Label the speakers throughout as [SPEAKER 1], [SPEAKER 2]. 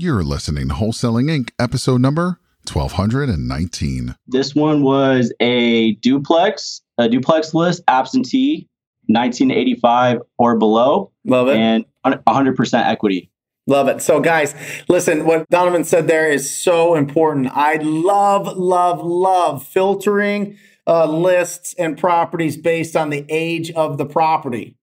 [SPEAKER 1] You're listening to Wholesaling Inc., episode number 1219.
[SPEAKER 2] This one was a duplex, a duplex list, absentee, 1985 or below.
[SPEAKER 3] Love it.
[SPEAKER 2] And 100% equity.
[SPEAKER 3] Love it. So, guys, listen, what Donovan said there is so important. I love, love, love filtering uh, lists and properties based on the age of the property.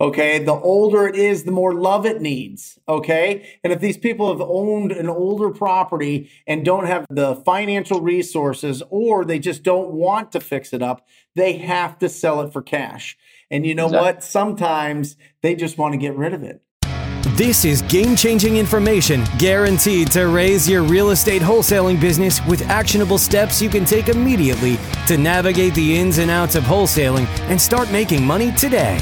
[SPEAKER 3] Okay. The older it is, the more love it needs. Okay. And if these people have owned an older property and don't have the financial resources or they just don't want to fix it up, they have to sell it for cash. And you know exactly. what? Sometimes they just want to get rid of it.
[SPEAKER 4] This is game changing information guaranteed to raise your real estate wholesaling business with actionable steps you can take immediately to navigate the ins and outs of wholesaling and start making money today.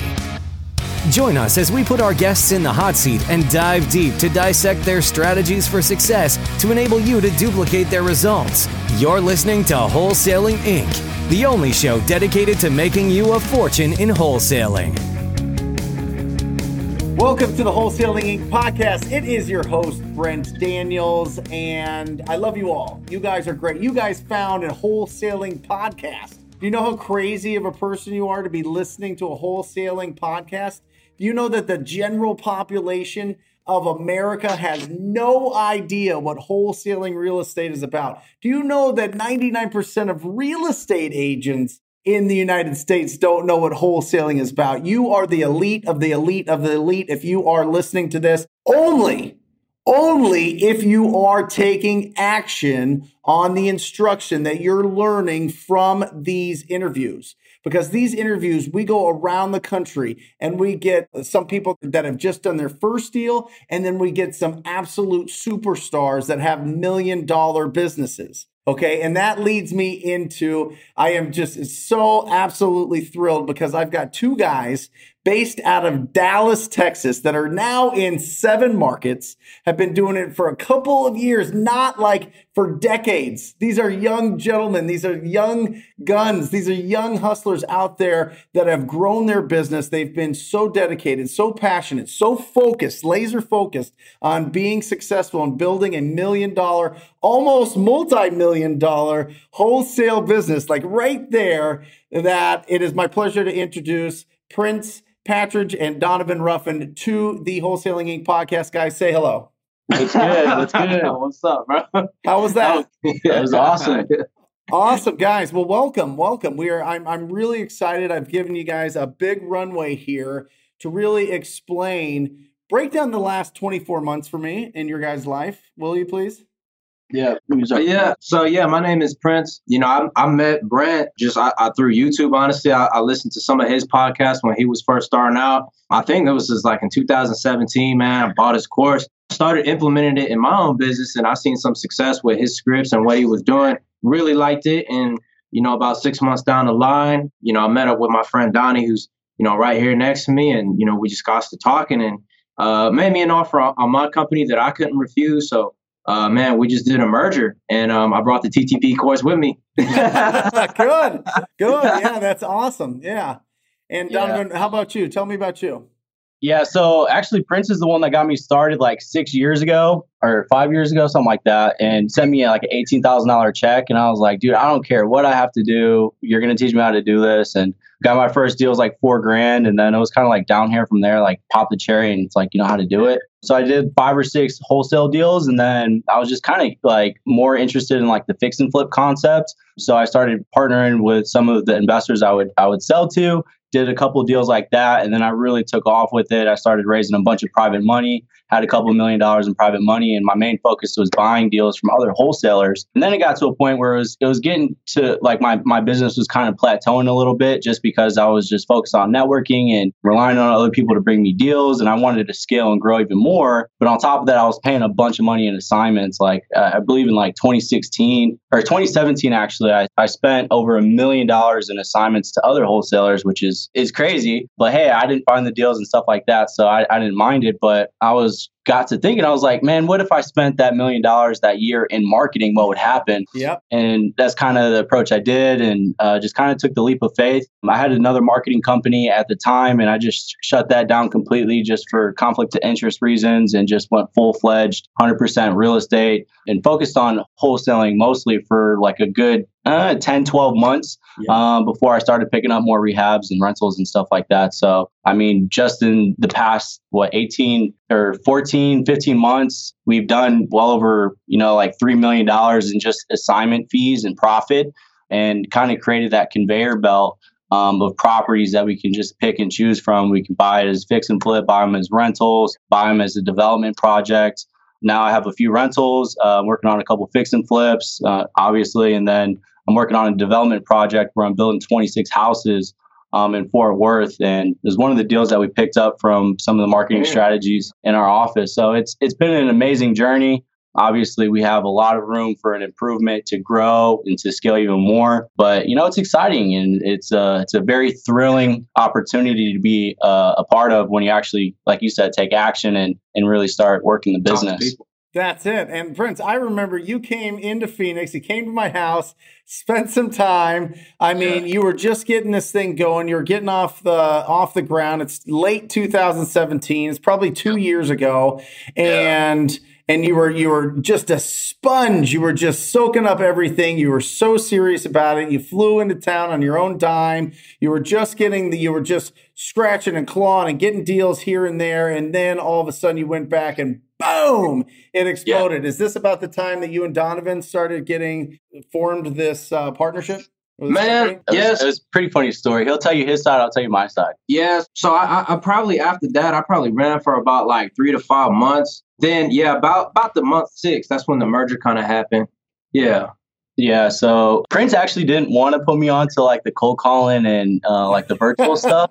[SPEAKER 4] Join us as we put our guests in the hot seat and dive deep to dissect their strategies for success to enable you to duplicate their results. You're listening to Wholesaling Inc., the only show dedicated to making you a fortune in wholesaling.
[SPEAKER 3] Welcome to the Wholesaling Inc. podcast. It is your host, Brent Daniels, and I love you all. You guys are great. You guys found a wholesaling podcast. Do you know how crazy of a person you are to be listening to a wholesaling podcast? Do you know that the general population of America has no idea what wholesaling real estate is about? Do you know that 99% of real estate agents in the United States don't know what wholesaling is about? You are the elite of the elite of the elite if you are listening to this only only if you are taking action on the instruction that you're learning from these interviews because these interviews, we go around the country and we get some people that have just done their first deal, and then we get some absolute superstars that have million dollar businesses. Okay. And that leads me into I am just so absolutely thrilled because I've got two guys based out of Dallas, Texas, that are now in seven markets, have been doing it for a couple of years, not like for decades. These are young gentlemen, these are young guns, these are young hustlers out there that have grown their business. They've been so dedicated, so passionate, so focused, laser focused on being successful and building a million dollar, almost multi million dollar wholesale business, like right there, that it is my pleasure to introduce Prince Partridge and Donovan Ruffin to the Wholesaling Inc. podcast. Guys, say hello.
[SPEAKER 2] What's good? Good? What's up, bro?
[SPEAKER 3] How was that?
[SPEAKER 2] That was awesome.
[SPEAKER 3] awesome, guys. Well, welcome, welcome. We are. I'm. I'm really excited. I've given you guys a big runway here to really explain, break down the last 24 months for me in your guys' life. Will you please?
[SPEAKER 2] Yeah.
[SPEAKER 5] Yeah. So yeah, my name is Prince. You know, I, I met Brent just I, I through YouTube. Honestly, I, I, listened to some of his podcasts when he was first starting out. I think that was just like in 2017. Man, I bought his course, started implementing it in my own business, and I seen some success with his scripts and what he was doing. Really liked it, and you know, about six months down the line, you know, I met up with my friend Donnie, who's you know right here next to me, and you know, we just got to talking and uh, made me an offer on, on my company that I couldn't refuse. So uh, man, we just did a merger, and um, I brought the TTP course with me.
[SPEAKER 3] good, good. Yeah, that's awesome. Yeah. And Donovan, yeah. how about you? Tell me about you.
[SPEAKER 2] Yeah, so actually, Prince is the one that got me started like six years ago or five years ago, something like that, and sent me like an eighteen thousand dollar check. And I was like, dude, I don't care what I have to do. You're gonna teach me how to do this. And got my first deal was like four grand, and then it was kind of like down here from there, like pop the cherry, and it's like you know how to do it. So I did five or six wholesale deals, and then I was just kind of like more interested in like the fix and flip concept. So I started partnering with some of the investors I would I would sell to. Did a couple of deals like that, and then I really took off with it. I started raising a bunch of private money, had a couple million dollars in private money, and my main focus was buying deals from other wholesalers. And then it got to a point where it was it was getting to like my my business was kind of plateauing a little bit, just because I was just focused on networking and relying on other people to bring me deals, and I wanted to scale and grow even more. But on top of that, I was paying a bunch of money in assignments. Like uh, I believe in like 2016 or 2017, actually, I, I spent over a million dollars in assignments to other wholesalers, which is is crazy. But hey, I didn't find the deals and stuff like that, so I, I didn't mind it. But I was was got to thinking, I was like, man, what if I spent that million dollars that year in marketing? What would happen?
[SPEAKER 3] Yep.
[SPEAKER 2] And that's kind of the approach I did, and uh, just kind of took the leap of faith. I had another marketing company at the time, and I just shut that down completely, just for conflict of interest reasons, and just went full fledged, hundred percent real estate, and focused on wholesaling mostly for like a good uh, 10, 12 months
[SPEAKER 3] Yeah.
[SPEAKER 2] um, before I started picking up more rehabs and rentals and stuff like that. So, I mean, just in the past, what, 18 or 14, 15 months, we've done well over, you know, like $3 million in just assignment fees and profit and kind of created that conveyor belt. Um, of properties that we can just pick and choose from. We can buy it as fix and flip, buy them as rentals, buy them as a development project. Now I have a few rentals. Uh, working on a couple fix and flips, uh, obviously, and then I'm working on a development project where I'm building 26 houses um, in Fort Worth, and it was one of the deals that we picked up from some of the marketing
[SPEAKER 5] Yeah.
[SPEAKER 2] strategies in our office. So it's it's been an amazing journey. Obviously, we have a lot of room for an improvement to grow and to scale even more. But you know, it's exciting and it's a it's a very thrilling opportunity to be uh, a part of when you actually, like you said, take action and and really start working the business.
[SPEAKER 3] That's it. And Prince, I remember you came into Phoenix. You came to my house, spent some time. I mean, you were just getting this thing going. You were getting off the off the ground. It's late 2017. It's probably two years ago, and and you were you were just a sponge. You were just soaking up everything. You were so serious about it. You flew into town on your own dime. You were just getting the. You were just scratching and clawing and getting deals here and there, and then all of a sudden you went back and boom, it exploded. Is this about the time that you and Donovan started getting formed this uh, partnership? Or this
[SPEAKER 5] Man,
[SPEAKER 3] company?
[SPEAKER 2] It was,
[SPEAKER 5] Yes.
[SPEAKER 2] it was a pretty funny story. He'll tell you his side. I'll tell you my side.
[SPEAKER 5] Yeah, so I, I, I probably after that I probably ran for about like three to five months. Then yeah, about about the month six, that's when the merger kind of happened. Yeah,
[SPEAKER 2] Yeah, so Prince actually didn't want to put me on to like the cold calling and uh, like the virtual stuff.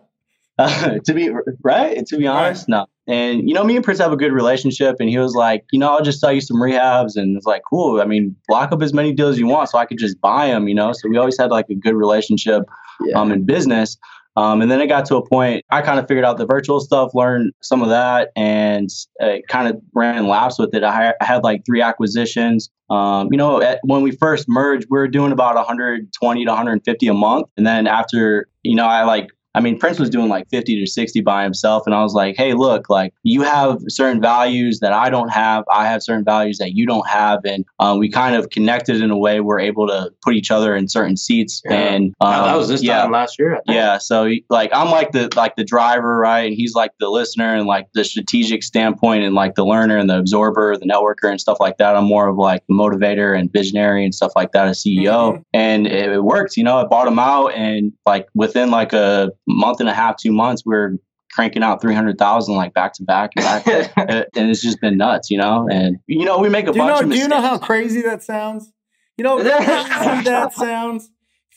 [SPEAKER 2] Uh, to be right, to be honest, no. And you know, me and Prince have a good relationship, and he was like, you know, I'll just sell you some rehabs, and it's like, cool. I mean, block up as many deals as you want, so I could just buy them. You know, so we always had like a good relationship
[SPEAKER 5] Yeah.
[SPEAKER 2] um, in business. Um, and then it got to a point I kind of figured out the virtual stuff, learned some of that, and uh, kind of ran laps with it. I, I had like three acquisitions. Um, you know, at, when we first merged, we were doing about 120 to 150 a month, and then after, you know, I like. I mean, Prince was doing like 50 to 60 by himself. And I was like, hey, look, like you have certain values that I don't have. I have certain values that you don't have. And um, we kind of connected in a way we're able to put each other in certain seats.
[SPEAKER 5] Yeah.
[SPEAKER 2] And
[SPEAKER 5] Yeah, that
[SPEAKER 2] um,
[SPEAKER 5] was this
[SPEAKER 2] yeah,
[SPEAKER 5] time last year. I think.
[SPEAKER 2] yeah, so like I'm like the like the driver, right? And he's like the listener and like the strategic standpoint and like the learner and the absorber, the networker and stuff like that. I'm more of like the motivator and visionary and stuff like that as CEO.
[SPEAKER 3] Mhm.
[SPEAKER 2] And it, it worked, you know, I bought him out and like within like a month and a half, two months, we are cranking out 300,000 like back to back and back. And it's just been nuts, you know? And you know, we make a
[SPEAKER 3] Do
[SPEAKER 2] bunch
[SPEAKER 3] know?
[SPEAKER 2] of
[SPEAKER 3] Do you know how crazy that sounds? You know how crazy that sounds.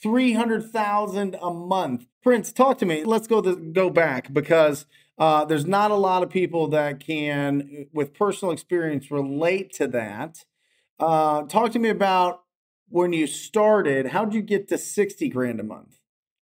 [SPEAKER 3] Three hundred thousand a month. Prince, talk to me. Let's go the, go back because uh, there's not a lot of people that can, with personal experience, relate to that. Uh, talk to me about when you started. How did you get to sixty grand a month?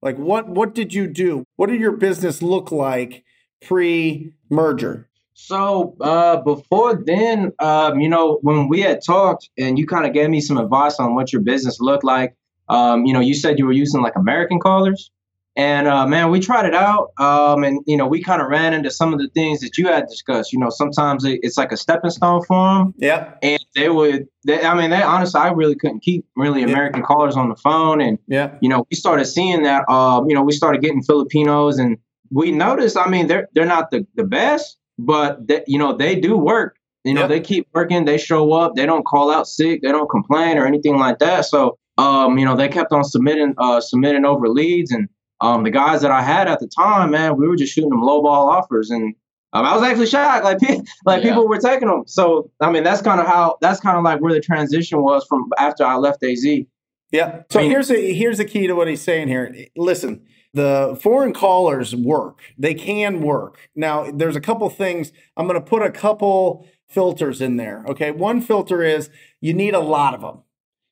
[SPEAKER 3] Like what? What did you do? What did your business look like pre merger?
[SPEAKER 5] So uh, before then, um, you know, when we had talked and you kind of gave me some advice on what your business looked like, um, you know, you said you were using like American callers. And uh, man, we tried it out, um, and you know, we kind of ran into some of the things that you had discussed. You know, sometimes it, it's like a stepping stone for them,
[SPEAKER 3] Yep.
[SPEAKER 5] and they would. They, I mean, they honestly, I really couldn't keep really
[SPEAKER 3] Yeah.
[SPEAKER 5] American callers on the phone, and
[SPEAKER 3] yeah
[SPEAKER 5] you know, we started seeing that. Um, you know, we started getting Filipinos, and we noticed. I mean, they're they're not the the best, but they, you know, they do work. You know, they keep working. They show up. They don't call out sick. They don't complain or anything like that. So, um, you know, they kept on submitting uh submitting over leads, and um, the guys that I had at the time, man, we were just shooting them low ball offers, and um, I was actually shocked. Like, pe- like
[SPEAKER 2] Yeah.
[SPEAKER 5] people were taking them. So, I mean, that's kind of how that's kind of like where the transition was from after I left AZ.
[SPEAKER 3] Yeah. So
[SPEAKER 5] I mean-
[SPEAKER 3] here's a here's the key to what he's saying here. Listen, the foreign callers work. They can work. Now, there's a couple things. I'm going to put a couple filters in there. Okay. One filter is you need a lot of them.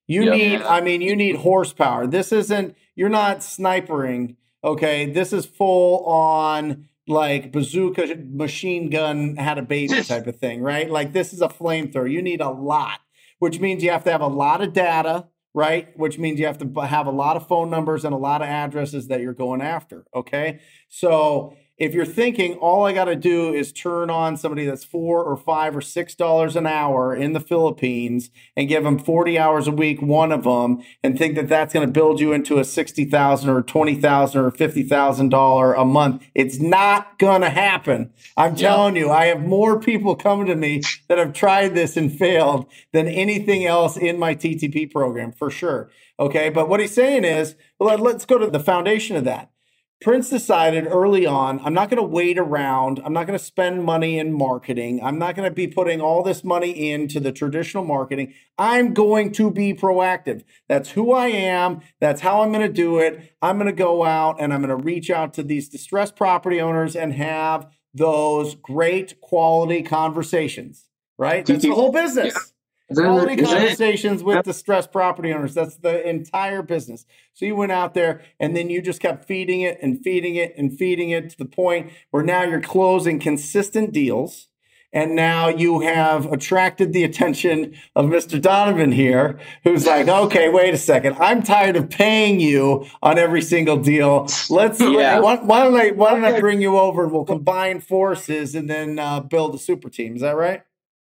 [SPEAKER 3] You
[SPEAKER 2] Yeah.
[SPEAKER 3] need, I mean, you need horsepower. This isn't, you're not snipering Okay, this is full on like bazooka machine gun had a baby type of thing, right? Like this is a flamethrower. You need a lot, which means you have to have a lot of data, right? Which means you have to have a lot of phone numbers and a lot of addresses that you're going after. Okay, so if you're thinking all I got to do is turn on somebody that's four or five or six dollars an hour in the Philippines and give them 40 hours a week, one of them, and think that that's going to build you into a sixty thousand or twenty thousand or fifty thousand dollar a month, it's not going to happen. I'm telling you, I have more people coming to me that have tried this and failed than anything else in my TTP program for sure. Okay, but what he's saying is, well, let's go to the foundation of that Prince decided early on, I'm not going to wait around. I'm not going to spend money in marketing. I'm not going to be putting all this money into the traditional marketing. I'm going to be proactive. That's who I am. That's how I'm going to do it. I'm going to go out and I'm going to reach out to these distressed property owners and have those great quality conversations, right? That's the whole business. Quality conversations with distressed property owners. That's the entire business. So you went out there and then you just kept feeding it and feeding it and feeding it to the point where now you're closing consistent deals. And now you have attracted the attention of Mr. Donovan here, who's like, okay, wait a second. I'm tired of paying you on every single deal. Let's, yeah. why, why, don't I, why don't I bring you over and we'll combine forces and then uh, build a super team? Is that right?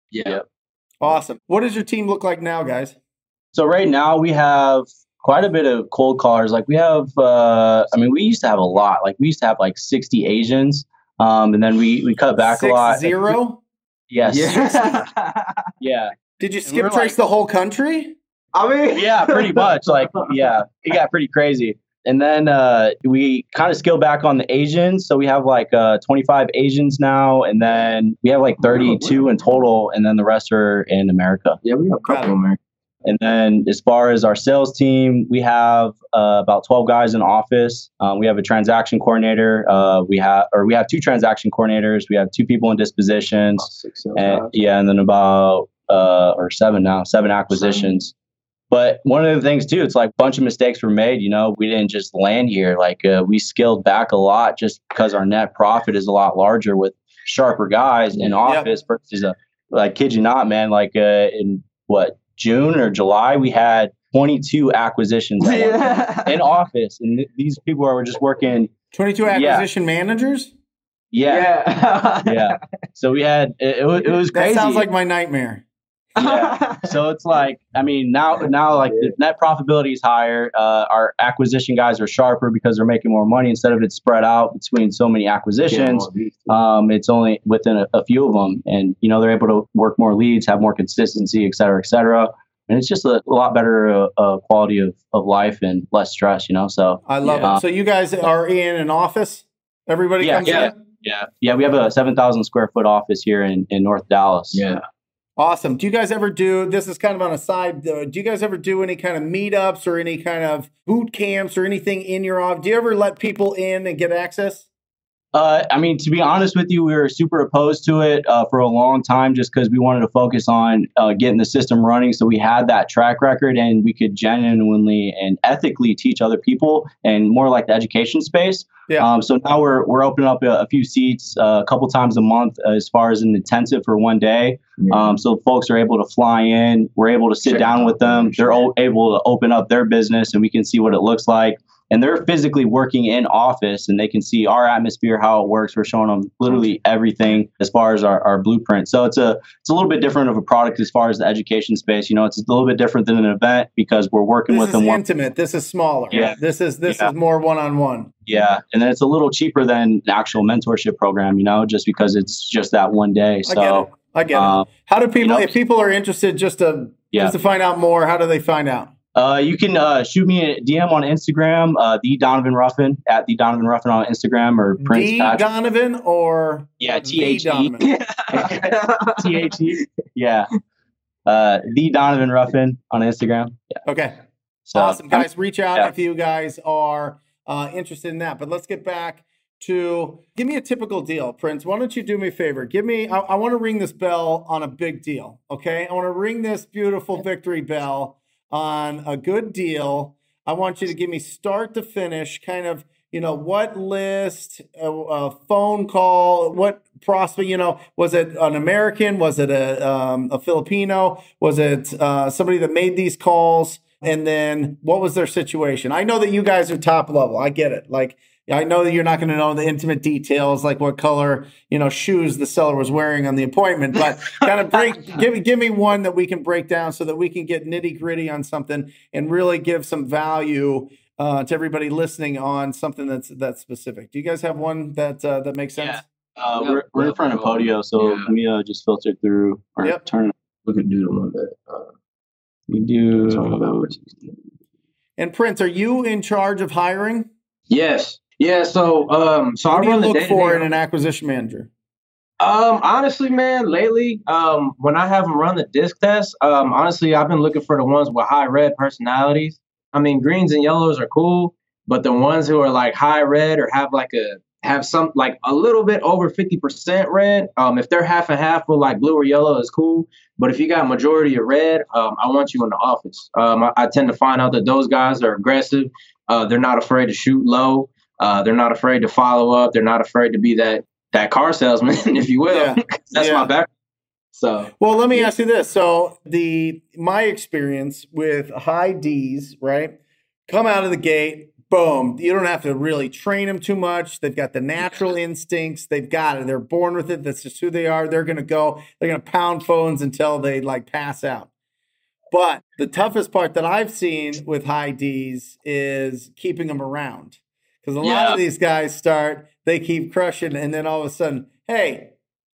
[SPEAKER 2] Yeah.
[SPEAKER 3] Awesome. What does your team look like now, guys?
[SPEAKER 2] So right now we have quite a bit of cold callers. Like we have, uh, I mean, we used to have a lot. Like we used to have like 60 Asians. Um, and then we, we cut back
[SPEAKER 3] Six,
[SPEAKER 2] a lot.
[SPEAKER 3] Zero?
[SPEAKER 2] Yes.
[SPEAKER 3] Yeah.
[SPEAKER 2] yeah.
[SPEAKER 3] Did you skip trace like, the whole country?
[SPEAKER 2] I mean, yeah, pretty much. Like, yeah, it got pretty crazy. And then uh, we kind of scaled back on the Asians. So we have like uh, 25 Asians now. And then we have like 32 in total. And then the rest are in America.
[SPEAKER 5] Yeah, we have a couple in America.
[SPEAKER 2] And then as far as our sales team, we have uh, about 12 guys in office. Um, we have a transaction coordinator. Uh, we have, or we have two transaction coordinators. We have two people in dispositions. and, yeah, and then about uh, or seven now, seven acquisitions. But one of the things too, it's like a bunch of mistakes were made. You know, we didn't just land here. Like uh, we scaled back a lot just because our net profit is a lot larger with sharper guys in office yep. versus a like kid you not, man. Like uh, in what June or July, we had 22 acquisitions yeah. in office, and th- these people are just working.
[SPEAKER 3] 22 acquisition yeah. managers.
[SPEAKER 2] Yeah, yeah. yeah. So we had it, it, it was crazy.
[SPEAKER 3] That sounds like my nightmare
[SPEAKER 2] yeah. so it's like, I mean, now now like the net profitability is higher. Uh, our acquisition guys are sharper because they're making more money instead of it spread out between so many acquisitions. Um, it's only within a, a, few of them, and you know they're able to work more leads, have more consistency, et cetera, et cetera. And it's just a, a lot better uh, uh, quality of, of life and less stress, you know. So
[SPEAKER 3] I love yeah. it. So you guys are in an office. Everybody
[SPEAKER 2] yeah,
[SPEAKER 3] comes
[SPEAKER 2] yeah.
[SPEAKER 3] in.
[SPEAKER 2] Yeah, yeah, we have a seven thousand square foot office here in, in North Dallas.
[SPEAKER 5] Yeah,
[SPEAKER 3] Awesome. Do you guys ever do this? Is kind of on a side. Though, do you guys ever do any kind of meetups or any kind of boot camps or anything in your office? Do you ever let people in and get access?
[SPEAKER 2] Uh, I mean, to be honest with you, we were super opposed to it uh, for a long time just because we wanted to focus on uh, getting the system running. So we had that track record and we could genuinely and ethically teach other people and more like the education space. Yeah. Um, so now we're, we're opening up a, a few seats uh, a couple times a month as far as an intensive for one day. Yeah. Um, so folks are able to fly in. We're able to sit down with them. They're o- able to open up their business and we can see what it looks like and they're physically working in office and they can see our atmosphere how it works. We're showing them literally everything as far as our, our blueprint. So it's a it's a little bit different of a product as far as the education space. You know it's a little bit different than an event because we're working
[SPEAKER 3] this
[SPEAKER 2] with them
[SPEAKER 3] intimate. This is smaller. Yeah. This is this yeah. is more one-on-one.
[SPEAKER 2] Yeah. And then it's a little cheaper than an actual mentorship program you know just because it's just that one day. So
[SPEAKER 3] I get it, I get um, it. how do people you know, if people are interested just to yeah. just to find out more how do they find out
[SPEAKER 2] uh, you can uh, shoot me a DM on Instagram, uh, the Donovan Ruffin at the Donovan Ruffin on Instagram or Prince
[SPEAKER 3] D Patrick. Donovan or
[SPEAKER 2] yeah T H E T H E yeah uh, the Donovan Ruffin on Instagram. Yeah.
[SPEAKER 3] Okay, so, awesome guys. Reach out yeah. if you guys are uh, interested in that. But let's get back to give me a typical deal, Prince. Why don't you do me a favor? Give me. I, I want to ring this bell on a big deal. Okay, I want to ring this beautiful victory bell on a good deal. I want you to give me start to finish, kind of you know, what list, a, a phone call, what prospect, you know, was it an American? Was it a, um, a Filipino? Was it uh, somebody that made these calls? And then what was their situation? I know that you guys are top level. I get it. Like, I know that you're not going to know the intimate details, like what color, you know, shoes the seller was wearing on the appointment. But kind of break, give me, give me one that we can break down so that we can get nitty gritty on something and really give some value uh, to everybody listening on something that's that's specific. Do you guys have one that uh, that makes sense?
[SPEAKER 2] Yeah. Uh, we're, we're in front of Podio, so yeah. let me uh, just filter through or yep. turn.
[SPEAKER 5] We can do the one that uh,
[SPEAKER 2] we do.
[SPEAKER 3] And Prince, are you in charge of hiring?
[SPEAKER 5] Yes. Yeah. So, um, so
[SPEAKER 3] what
[SPEAKER 5] I
[SPEAKER 3] do you look for in an acquisition manager?
[SPEAKER 5] Um, honestly, man, lately, um, when I have them run the disc test, um, honestly, I've been looking for the ones with high red personalities. I mean, greens and yellows are cool, but the ones who are like high red or have like a have some like a little bit over 50% red, um, if they're half and half with like blue or yellow is cool. But if you got majority of red, um, I want you in the office. Um, I, I, tend to find out that those guys are aggressive. Uh, they're not afraid to shoot low. Uh, they're not afraid to follow up. They're not afraid to be that that car salesman, if you will. Yeah. That's yeah. my background. So
[SPEAKER 3] well, let me ask you this. So the my experience with high D's, right? Come out of the gate, boom. You don't have to really train them too much. They've got the natural instincts. They've got it. They're born with it. That's just who they are. They're gonna go. They're gonna pound phones until they like pass out. But the toughest part that I've seen with high D's is keeping them around. Because a yeah. lot of these guys start, they keep crushing, and then all of a sudden, hey,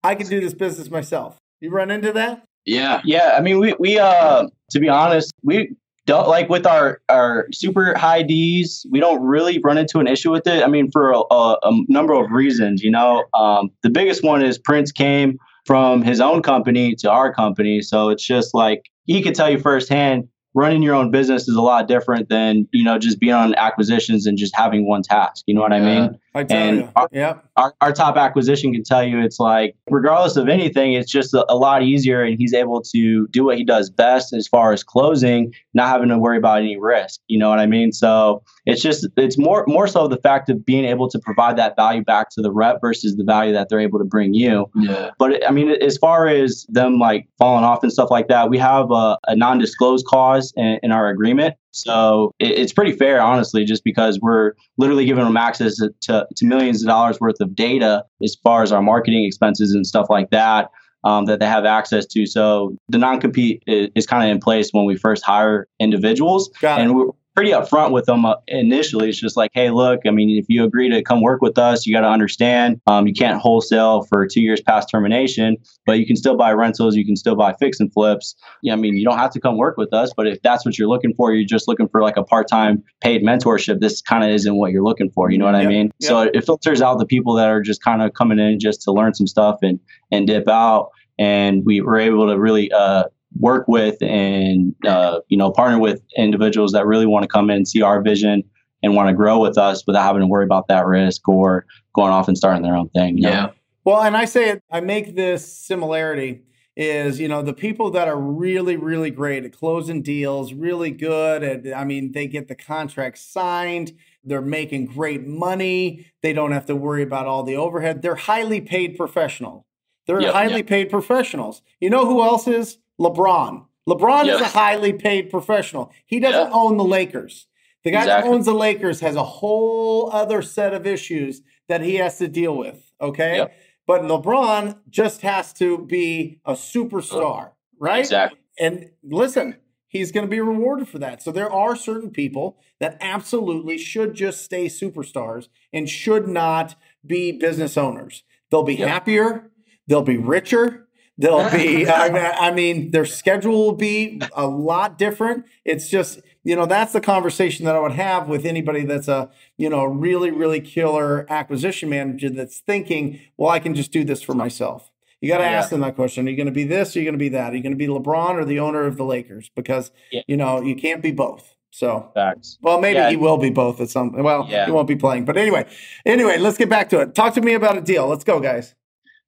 [SPEAKER 3] I can do this business myself. You run into that?
[SPEAKER 2] Yeah. Yeah. I mean, we, we, uh, to be honest, we don't like with our, our super high D's, we don't really run into an issue with it. I mean, for a, a, a number of reasons, you know, um, the biggest one is Prince came from his own company to our company. So it's just like he could tell you firsthand running your own business is a lot different than you know just being on acquisitions and just having one task. You know what yeah, i mean
[SPEAKER 3] I tell
[SPEAKER 2] and
[SPEAKER 3] you.
[SPEAKER 2] Our,
[SPEAKER 3] yep.
[SPEAKER 2] our, our, top acquisition can tell you it's like regardless of anything it's just a, a, lot easier and he's able to do what he does best as far as closing not having to worry about any risk. You know what i mean? So it's just it's more more so the fact of being able to provide that value back to the rep versus the value that they're able to bring you.
[SPEAKER 5] Yeah.
[SPEAKER 2] But i mean as far as them like falling off and stuff like that we have a, a non-disclosed clause in, in our agreement so it, it's pretty fair honestly just because we're literally giving them access to, to, to millions of dollars worth of data as far as our marketing expenses and stuff like that um, that they have access to. So the non compete is, is kind of in place when we first hire individuals, and we're, pretty upfront with them uh, initially. It's just like, hey, look, I mean, if you agree to come work with us, you got to understand um, you can't wholesale for two years past termination, but you can still buy rentals, you can still buy fix and flips. Yeah, I mean, you don't have to come work with us, but if that's what you're looking for, you're just looking for like a part time paid mentorship. This kind of isn't what you're looking for. You know what yep. I mean? Yep. So it filters out the people that are just kind of coming in just to learn some stuff and and dip out and we were able to really uh, work with and uh, you know partner with individuals that really want to come in and see our vision and want to grow with us without having to worry about that risk or going off and starting their own thing.
[SPEAKER 5] Yeah. Know?
[SPEAKER 3] Well, and I say it, I make this similarity is you know the people that are really really great at closing deals really good at i mean they get the contract signed they're making great money they don't have to worry about all the overhead they're highly paid professional they're yep, highly yep. paid professionals you know who else is LeBron. LeBron is a highly paid professional. He doesn't own the Lakers. The guy exactly. that owns the Lakers has a whole other set of issues that he has to deal with. Okay. Yep. But LeBron just has to be a superstar, uh, right?
[SPEAKER 2] Exactly.
[SPEAKER 3] And listen, he's going to be rewarded for that. So there are certain people that absolutely should just stay superstars and should not be business owners. They'll be yep. happier, they'll be richer, They'll be, I mean, their schedule will be a lot different. It's just, you know, that's the conversation that I would have with anybody that's a, you know, really, really killer acquisition manager that's thinking, well, I can just do this for myself. You got to yeah. ask them that question. Are you going to be this? Or are you going to be that? Are you going to be LeBron or the owner of the Lakers? Because, yeah. you know, you can't be both. So,
[SPEAKER 2] Facts.
[SPEAKER 3] well, maybe yeah. he will be both at some. Well, he won't be playing, but anyway, anyway, let's get back to it. Talk to me about a deal. Let's go, guys.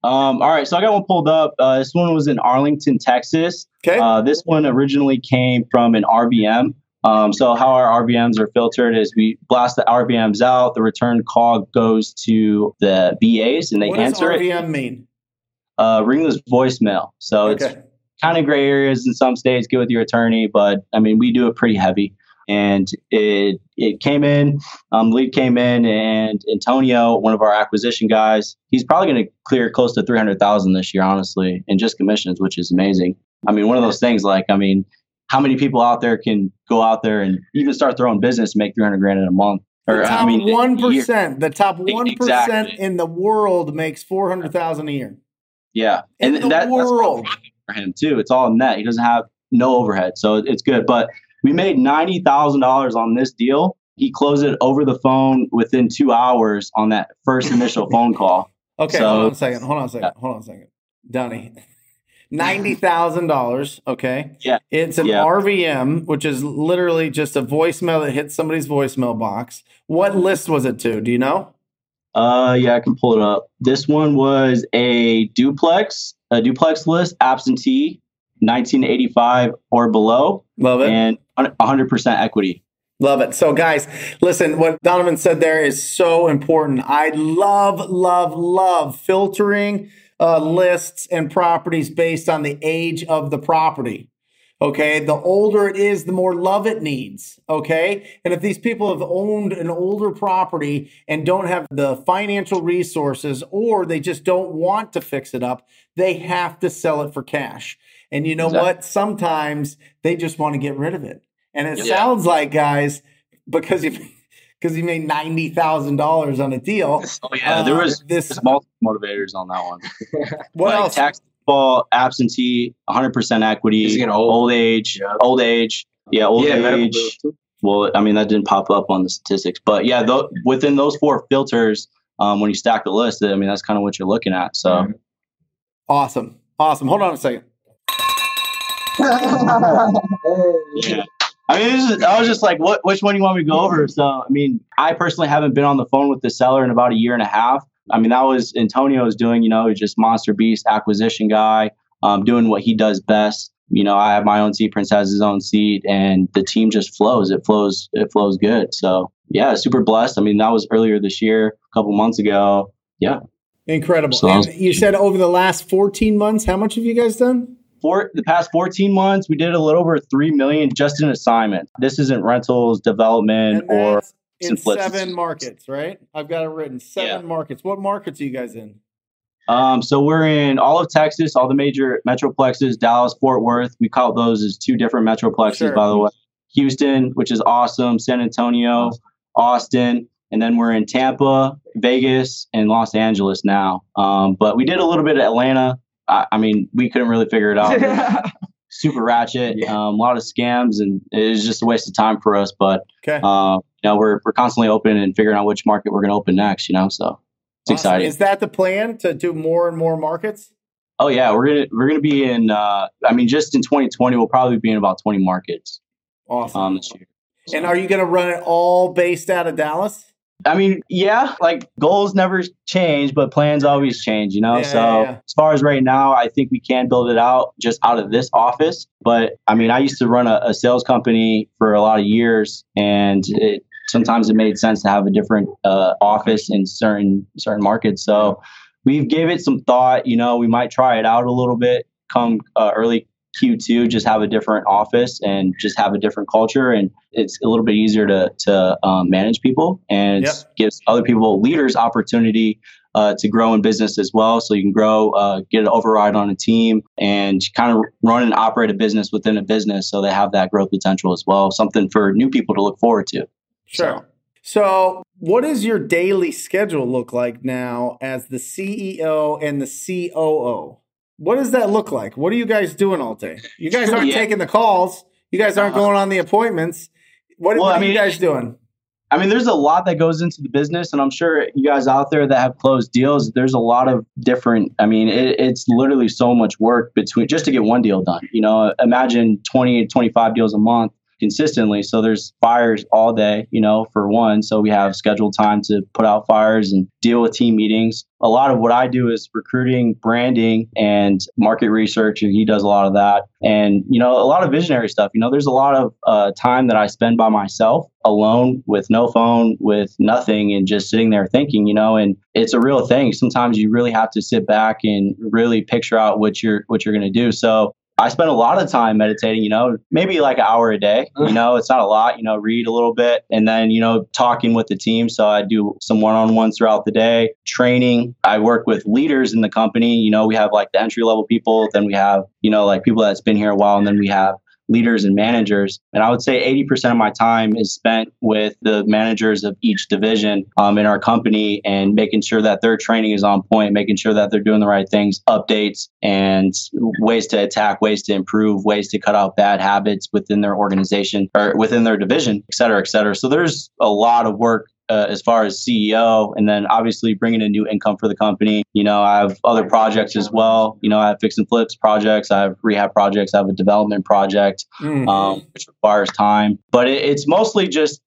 [SPEAKER 2] Um, all right, so I got one pulled up. Uh, this one was in Arlington, Texas.
[SPEAKER 3] Okay.
[SPEAKER 2] Uh, this one originally came from an RVM. Um, so how our RVMs are filtered is we blast the RVMs out. The return call goes to the VAs and they
[SPEAKER 3] what
[SPEAKER 2] answer
[SPEAKER 3] does
[SPEAKER 2] it.
[SPEAKER 3] RVM mean?
[SPEAKER 2] Uh, ringless voicemail. So it's kind of gray areas in some states. Get with your attorney, but I mean we do it pretty heavy. And it it came in, um, lead came in, and Antonio, one of our acquisition guys, he's probably going to clear close to three hundred thousand this year, honestly, in just commissions, which is amazing. I mean, one of those things like I mean, how many people out there can go out there and even start their own business and make three hundred grand in a month?
[SPEAKER 3] The top
[SPEAKER 2] I mean,
[SPEAKER 3] one
[SPEAKER 2] year.
[SPEAKER 3] the top one percent
[SPEAKER 2] Exactly.
[SPEAKER 3] in the world makes four hundred thousand a year.
[SPEAKER 2] Yeah,
[SPEAKER 3] In
[SPEAKER 2] and
[SPEAKER 3] the
[SPEAKER 2] that, that's
[SPEAKER 3] world.
[SPEAKER 2] for him too. It's all net. He doesn't have no overhead, so it's good. But we made ninety thousand dollars on this deal. He closed it over the phone within two hours on that first initial phone call.
[SPEAKER 3] Okay,
[SPEAKER 2] So-
[SPEAKER 3] hold on a second. Hold on a second. Hold on a second. Donnie. Ninety thousand dollars. Okay.
[SPEAKER 2] Yeah.
[SPEAKER 3] It's an
[SPEAKER 2] Yeah.
[SPEAKER 3] RVM, which is literally just a voicemail that hits somebody's voicemail box. What list was it to? Do you know?
[SPEAKER 2] Uh, yeah, I can pull it up. This one was a duplex, a duplex list, absentee, nineteen eighty five or below,
[SPEAKER 3] Love it.
[SPEAKER 2] and hundred percent equity.
[SPEAKER 3] Love it. So, guys, listen, what Donovan said there is so important. I love, love, love filtering uh, lists and properties based on the age of the property. Okay. The older it is, the more love it needs. Okay. And if these people have owned an older property and don't have the financial resources or they just don't want to fix it up, they have to sell it for cash. And you know
[SPEAKER 2] Exactly.
[SPEAKER 3] what? Sometimes they just want to get rid of it. And it
[SPEAKER 2] Yeah.
[SPEAKER 3] sounds like, guys, because you because you made ninety thousand dollars on a deal.
[SPEAKER 2] Oh yeah, there
[SPEAKER 3] Uh,
[SPEAKER 2] was
[SPEAKER 3] this-
[SPEAKER 2] this multiple motivators on that one.
[SPEAKER 3] What
[SPEAKER 2] like
[SPEAKER 3] else?
[SPEAKER 2] tax fall, absentee, 100% equity,
[SPEAKER 5] old.
[SPEAKER 2] old age,
[SPEAKER 5] Yeah.
[SPEAKER 2] old age. Yeah, old
[SPEAKER 5] Yeah,
[SPEAKER 2] age. Well, I mean, that didn't pop up on the statistics, but yeah, tho- within those four filters, um, when you stack the list, I mean, that's kind of what you're looking at. So,
[SPEAKER 5] Mhm.
[SPEAKER 3] Awesome, awesome. Hold on a second.
[SPEAKER 2] Yeah. I mean, is, I was just like, what, which one do you want me to go over? So, I mean, I personally haven't been on the phone with the seller in about a year and a half. I mean, that was Antonio's doing, you know, just monster beast acquisition guy, um, doing what he does best. You know, I have my own seat, Prince has his own seat, and the team just flows. It flows, it flows good. So, yeah, super blessed. I mean, that was earlier this year, a couple months ago. Yeah.
[SPEAKER 3] Incredible.
[SPEAKER 2] So-
[SPEAKER 3] and you said over the last fourteen months, how much have you guys done?
[SPEAKER 2] For the past 14 months, we did a little over 3 million just in assignment. This isn't rentals, development, or
[SPEAKER 3] in seven markets, right? I've got it written. Seven
[SPEAKER 2] Yeah.
[SPEAKER 3] markets. What markets are you guys in?
[SPEAKER 2] Um, so we're in all of Texas, all the major metroplexes, Dallas, Fort Worth. We call those as two different metroplexes,
[SPEAKER 3] Sure.
[SPEAKER 2] by the way. Houston, which is awesome, San Antonio, Austin, and then we're in Tampa, Vegas, and Los Angeles now. Um, but we did a little bit of Atlanta. I, I mean, we couldn't really figure it out. Super ratchet,
[SPEAKER 5] Yeah.
[SPEAKER 2] um, a lot of scams, and it was just a waste of time for us. But
[SPEAKER 3] Okay.
[SPEAKER 2] uh, you know, we're we're constantly open and figuring out which market we're going to open next. You know, so it's
[SPEAKER 3] Awesome.
[SPEAKER 2] exciting.
[SPEAKER 3] Is that the plan to do more and more markets?
[SPEAKER 2] Oh yeah, we're gonna we're gonna be in. Uh, I mean, just in 2020, we'll probably be in about 20 markets
[SPEAKER 3] Awesome.
[SPEAKER 2] um, this year.
[SPEAKER 3] and are you going to run it all based out of Dallas?
[SPEAKER 2] I mean, yeah, like goals never change, but plans always change. You know,
[SPEAKER 3] Yeah,
[SPEAKER 2] so
[SPEAKER 3] yeah, yeah.
[SPEAKER 2] as far as right now, I think we can build it out just out of this office. But I mean, I used to run a, a sales company for a lot of years, and it sometimes it made sense to have a different uh, office in certain certain markets. So we've gave it some thought. You know, we might try it out a little bit come uh, early Q2, just have a different office and just have a different culture, and it's a little bit easier to to um, manage people and
[SPEAKER 3] Yep.
[SPEAKER 2] gives other people leaders opportunity uh, to grow in business as well. So you can grow, uh, get an override on a team, and kind of run and operate a business within a business, so they have that growth potential as well. Something for new people to look forward to.
[SPEAKER 3] Sure. So, what does your daily schedule look like now as the CEO and the COO? What does that look like? What are you guys doing all day? You guys aren't
[SPEAKER 2] Yeah.
[SPEAKER 3] taking the calls. You guys aren't
[SPEAKER 2] Uh,
[SPEAKER 3] going on the appointments. What,
[SPEAKER 2] Well,
[SPEAKER 3] what
[SPEAKER 2] I
[SPEAKER 3] are you guys doing?
[SPEAKER 2] I mean, there's a lot that goes into the business, and I'm sure you guys out there that have closed deals, there's a lot of different. I mean, it, it's literally so much work between just to get one deal done. You know, imagine 20, 25 deals a month. Consistently. So there's fires all day, you know, for one. So we have scheduled time to put out fires and deal with team meetings. A lot of what I do is recruiting, branding, and market research. And he does a lot of that. And, you know, a lot of visionary stuff. You know, there's a lot of uh, time that I spend by myself alone with no phone, with nothing, and just sitting there thinking, you know, and it's a real thing. Sometimes you really have to sit back and really picture out what you're what you're going to do. So I spend a lot of time meditating, you know, maybe like an hour a day. You know, it's not a lot, you know, read a little bit and then, you know, talking with the team. So I do some one on ones throughout the day, training. I work with leaders in the company. You know, we have like the entry level people, then we have, you know, like people that's been here a while, and then we have leaders and managers. And I would say 80% of my time is spent with the managers of each division um, in our company and making sure that their training is on point, making sure that they're doing the right things, updates and ways to attack, ways to improve, ways to cut out bad habits within their organization or within their division, et cetera, et cetera. So there's a lot of work uh, as far as CEO, and then obviously bringing in new income for the company. You know, I have other projects as well. You know, I have fix and flips projects, I have rehab projects, I have a development project, mm-hmm. um, which requires time. But it, it's mostly just,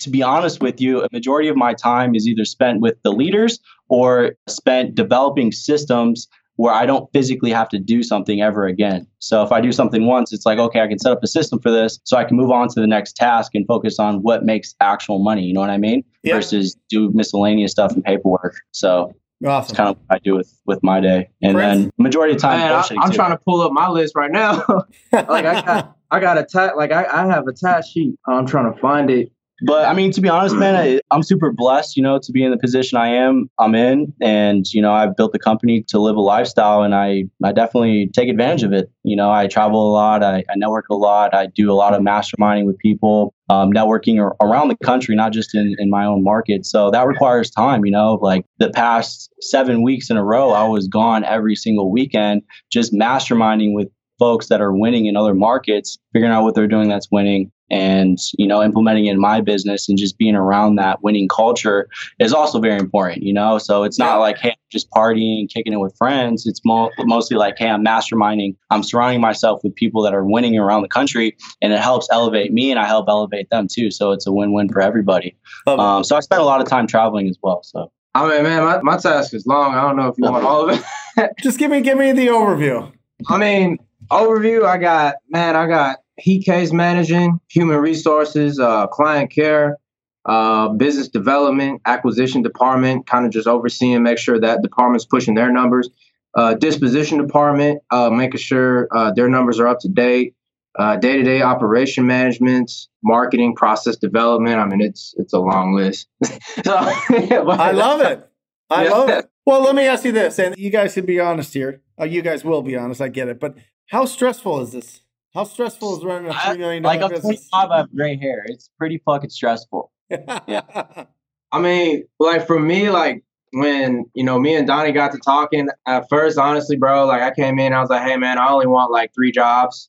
[SPEAKER 2] to be honest with you, a majority of my time is either spent with the leaders or spent developing systems where I don't physically have to do something ever again. So if I do something once, it's like, okay, I can set up a system for this so I can move on to the next task and focus on what makes actual money. You know what I mean? Yeah. Versus do miscellaneous stuff and paperwork. So Awesome. That's kind of what I do with with my day, and then majority of the time,
[SPEAKER 5] Man, I, am trying to pull up my list right now. like I got, I got a ta- like I, I have a task sheet. I'm trying to find it.
[SPEAKER 2] But I mean, to be honest, man, I, I'm super blessed, you know, to be in the position I am, I'm in, and you know, I've built the company to live a lifestyle, and I, I definitely take advantage of it. You know, I travel a lot, I, I network a lot, I do a lot of masterminding with people, um, networking around the country, not just in, in my own market. So that requires time, you know, like the past seven weeks in a row, I was gone every single weekend, just masterminding with folks that are winning in other markets, figuring out what they're doing that's winning, and you know implementing it in my business and just being around that winning culture is also very important you know so it's not like hey I'm just partying kicking it with friends it's mo- mostly like hey i'm masterminding i'm surrounding myself with people that are winning around the country and it helps elevate me and i help elevate them too so it's a win-win for everybody um, so i spent a lot of time traveling as well so
[SPEAKER 5] I mean, man, my, my task is long. I don't know if you want all of
[SPEAKER 3] it. just give me, give me the overview.
[SPEAKER 5] I mean, overview. I got, man, I got he case managing, human resources, uh, client care, uh, business development, acquisition department, kind of just overseeing, make sure that department's pushing their numbers. Uh, disposition department, uh, making sure uh, their numbers are up to date. Day to day operation management, marketing, process development. I mean, it's it's a long list.
[SPEAKER 3] so, I love it. I yeah. love it. Well, let me ask you this, and you guys can be honest here. Uh, you guys will be honest. I get it, but how stressful is this? How stressful is running a three million dollar
[SPEAKER 2] like
[SPEAKER 3] business?
[SPEAKER 2] Like I'm 25, I have gray hair. It's pretty fucking stressful. yeah.
[SPEAKER 5] I mean, like for me, like when you know me and Donnie got to talking at first, honestly, bro, like I came in, I was like, hey man, I only want like three jobs,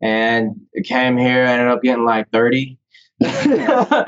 [SPEAKER 5] and it came here, ended up getting like thirty. so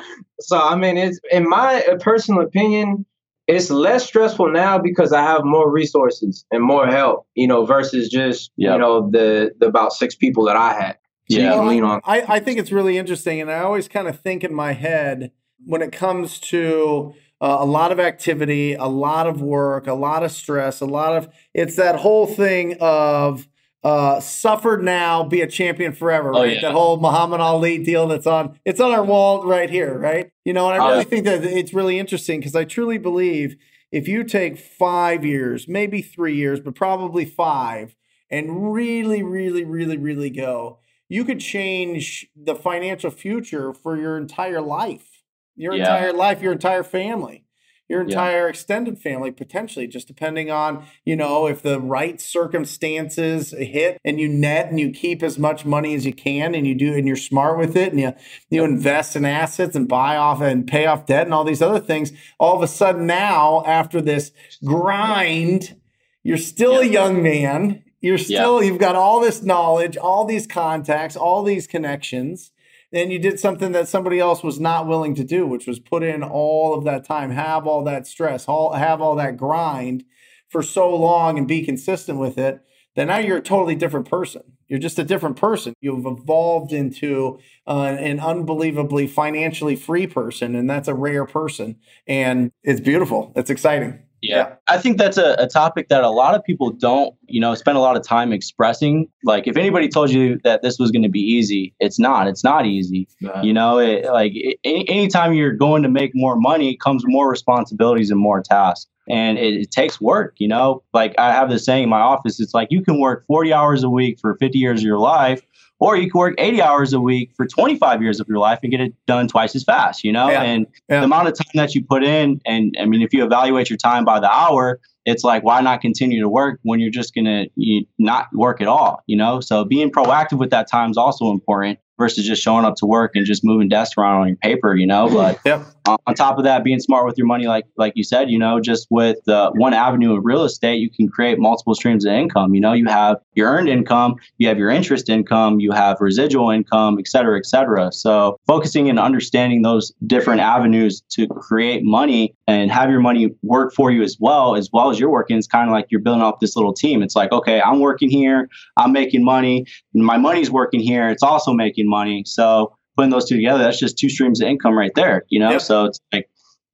[SPEAKER 5] I mean, it's in my personal opinion, it's less stressful now because I have more resources and more help, you know, versus just yep. you know the the about six people that I had.
[SPEAKER 3] So yeah, lean on. I, I think it's really interesting, and I always kind of think in my head when it comes to uh, a lot of activity, a lot of work, a lot of stress, a lot of it's that whole thing of uh, suffer now, be a champion forever. Oh, right? yeah. That whole Muhammad Ali deal that's on it's on our wall right here, right? You know, and I really think that it's really interesting because I truly believe if you take five years, maybe three years, but probably five, and really, really, really, really go, you could change the financial future for your entire life, your yeah. entire life, your entire family your entire yeah. extended family potentially just depending on you know if the right circumstances hit and you net and you keep as much money as you can and you do and you're smart with it and you you invest in assets and buy off and pay off debt and all these other things all of a sudden now after this grind you're still yeah. a young man you're still yeah. you've got all this knowledge all these contacts all these connections and you did something that somebody else was not willing to do, which was put in all of that time, have all that stress, all, have all that grind for so long and be consistent with it, then now you're a totally different person. You're just a different person. You've evolved into uh, an unbelievably financially free person, and that's a rare person. And it's beautiful. It's exciting.
[SPEAKER 2] Yeah. yeah. I think that's a, a topic that a lot of people don't, you know, spend a lot of time expressing. Like, if anybody told you that this was going to be easy, it's not. It's not easy. You know, it, like it, anytime you're going to make more money, comes more responsibilities and more tasks. And it, it takes work, you know. Like I have this saying in my office, it's like you can work 40 hours a week for 50 years of your life, or you can work 80 hours a week for 25 years of your life and get it done twice as fast, you know? Yeah. And yeah. the amount of time that you put in, and I mean, if you evaluate your time by the hour, it's like, why not continue to work when you're just going to not work at all, you know? So being proactive with that time is also important versus just showing up to work and just moving desks around on your paper, you know. But yep. on top of that, being smart with your money, like like you said, you know, just with uh, one avenue of real estate, you can create multiple streams of income. You know, you have your earned income, you have your interest income, you have residual income, et cetera, et cetera. So focusing and understanding those different avenues to create money and have your money work for you as well, as well as you're working, it's kind of like you're building up this little team. It's like, okay, I'm working here, I'm making money, my money's working here, it's also making money. So putting those two together, that's just two streams of income right there, you know? Yep. So it's like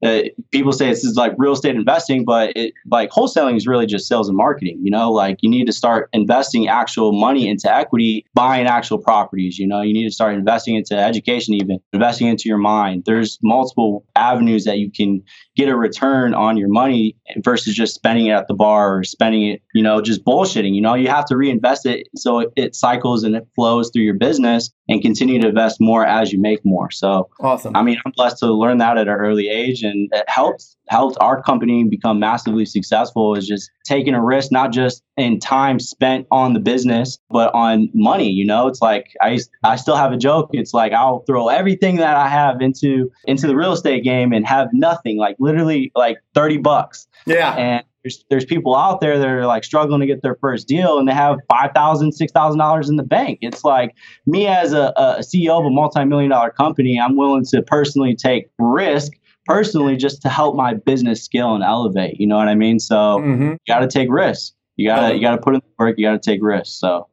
[SPEAKER 2] uh, people say this is like real estate investing, but it like wholesaling is really just sales and marketing. You know, like you need to start investing actual money into equity, buying actual properties. You know, you need to start investing into education, even investing into your mind. There's multiple avenues that you can get a return on your money versus just spending it at the bar or spending it, you know, just bullshitting. You know, you have to reinvest it so it, it cycles and it flows through your business and continue to invest more as you make more. So
[SPEAKER 3] awesome.
[SPEAKER 2] I mean, I'm blessed to learn that at an early age and it helps helped our company become massively successful is just taking a risk not just in time spent on the business but on money you know it's like i i still have a joke it's like i'll throw everything that i have into into the real estate game and have nothing like literally like 30 bucks
[SPEAKER 3] yeah
[SPEAKER 2] and there's, there's people out there that are like struggling to get their first deal and they have $5,000, $6,000 in the bank. It's like me as a, a CEO of a multi-million dollar company, I'm willing to personally take risk personally just to help my business scale and elevate. You know what I mean? So mm-hmm. you got to take risks. You got to you got to put in the work. You got to take risks. So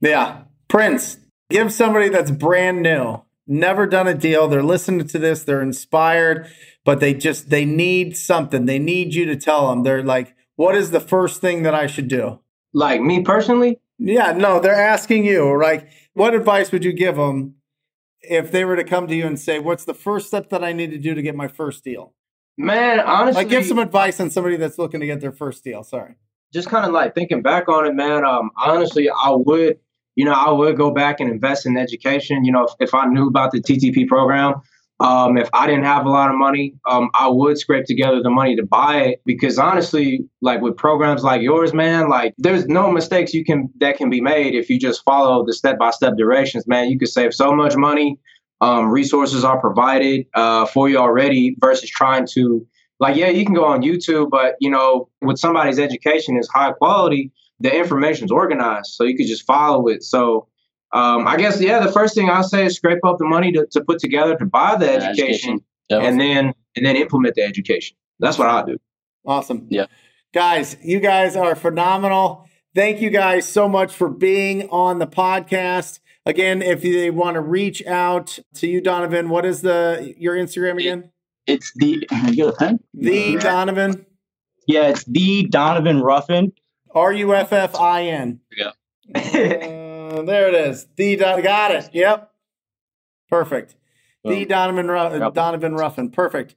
[SPEAKER 3] yeah, Prince, give somebody that's brand new, never done a deal. They're listening to this. They're inspired, but they just they need something. They need you to tell them. They're like, what is the first thing that I should do?
[SPEAKER 5] Like me personally?
[SPEAKER 3] Yeah, no, they're asking you. Like, what advice would you give them if they were to come to you and say, "What's the first step that I need to do to get my first deal?"
[SPEAKER 5] Man, honestly,
[SPEAKER 3] like give some advice on somebody that's looking to get their first deal. Sorry.
[SPEAKER 5] Just kind of like thinking back on it, man. Um, honestly, I would, you know, I would go back and invest in education. You know, if, if I knew about the TTP program, um, if I didn't have a lot of money, um, I would scrape together the money to buy it because honestly, like with programs like yours, man, like there's no mistakes you can that can be made if you just follow the step by step directions, man. You could save so much money. Um, resources are provided uh, for you already versus trying to like, yeah, you can go on YouTube, but you know, with somebody's education is high quality, the information's organized, so you could just follow it. So um, I guess yeah. The first thing I'll say is scrape up the money to, to put together to buy the education, education. Yep. and then and then implement the education. That's what I do.
[SPEAKER 3] Awesome.
[SPEAKER 2] Yeah,
[SPEAKER 3] guys, you guys are phenomenal. Thank you guys so much for being on the podcast. Again, if they want to reach out to you, Donovan, what is the your Instagram again?
[SPEAKER 2] It's the I get a pen.
[SPEAKER 3] The Donovan.
[SPEAKER 2] Yeah, it's the Donovan Ruffin.
[SPEAKER 3] R U F F I N.
[SPEAKER 2] Yeah.
[SPEAKER 3] Uh, there it is. The got it. Yep. Perfect. The Donovan Ru- yep. Donovan Ruffin. Perfect.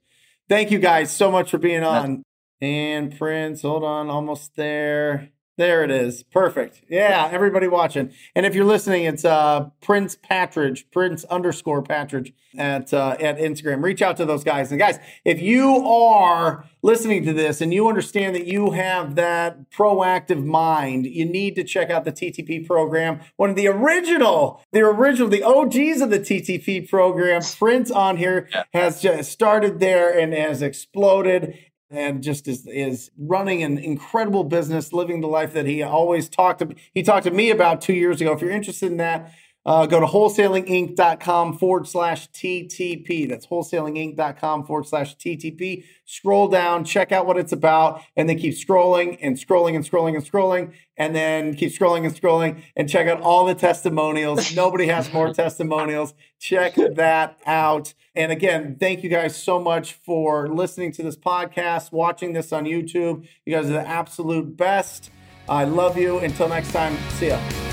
[SPEAKER 3] Thank you guys so much for being on. And Prince, hold on, almost there. There it is. Perfect. Yeah, everybody watching. And if you're listening, it's uh Prince Partridge, Prince underscore Partridge at uh, at Instagram. Reach out to those guys. And guys, if you are listening to this and you understand that you have that proactive mind, you need to check out the TTP program. One of the original, the original, the OGs of the TTP program, Prince on here has just started there and has exploded and just is is running an incredible business, living the life that he always talked to he talked to me about two years ago. If you're interested in that, uh, go to wholesalinginc.com forward slash TTP. That's wholesalinginc.com forward slash TTP. Scroll down, check out what it's about, and then keep scrolling and scrolling and scrolling and scrolling, and then keep scrolling and scrolling and check out all the testimonials. Nobody has more testimonials. Check that out. And again, thank you guys so much for listening to this podcast, watching this on YouTube. You guys are the absolute best. I love you. Until next time, see ya.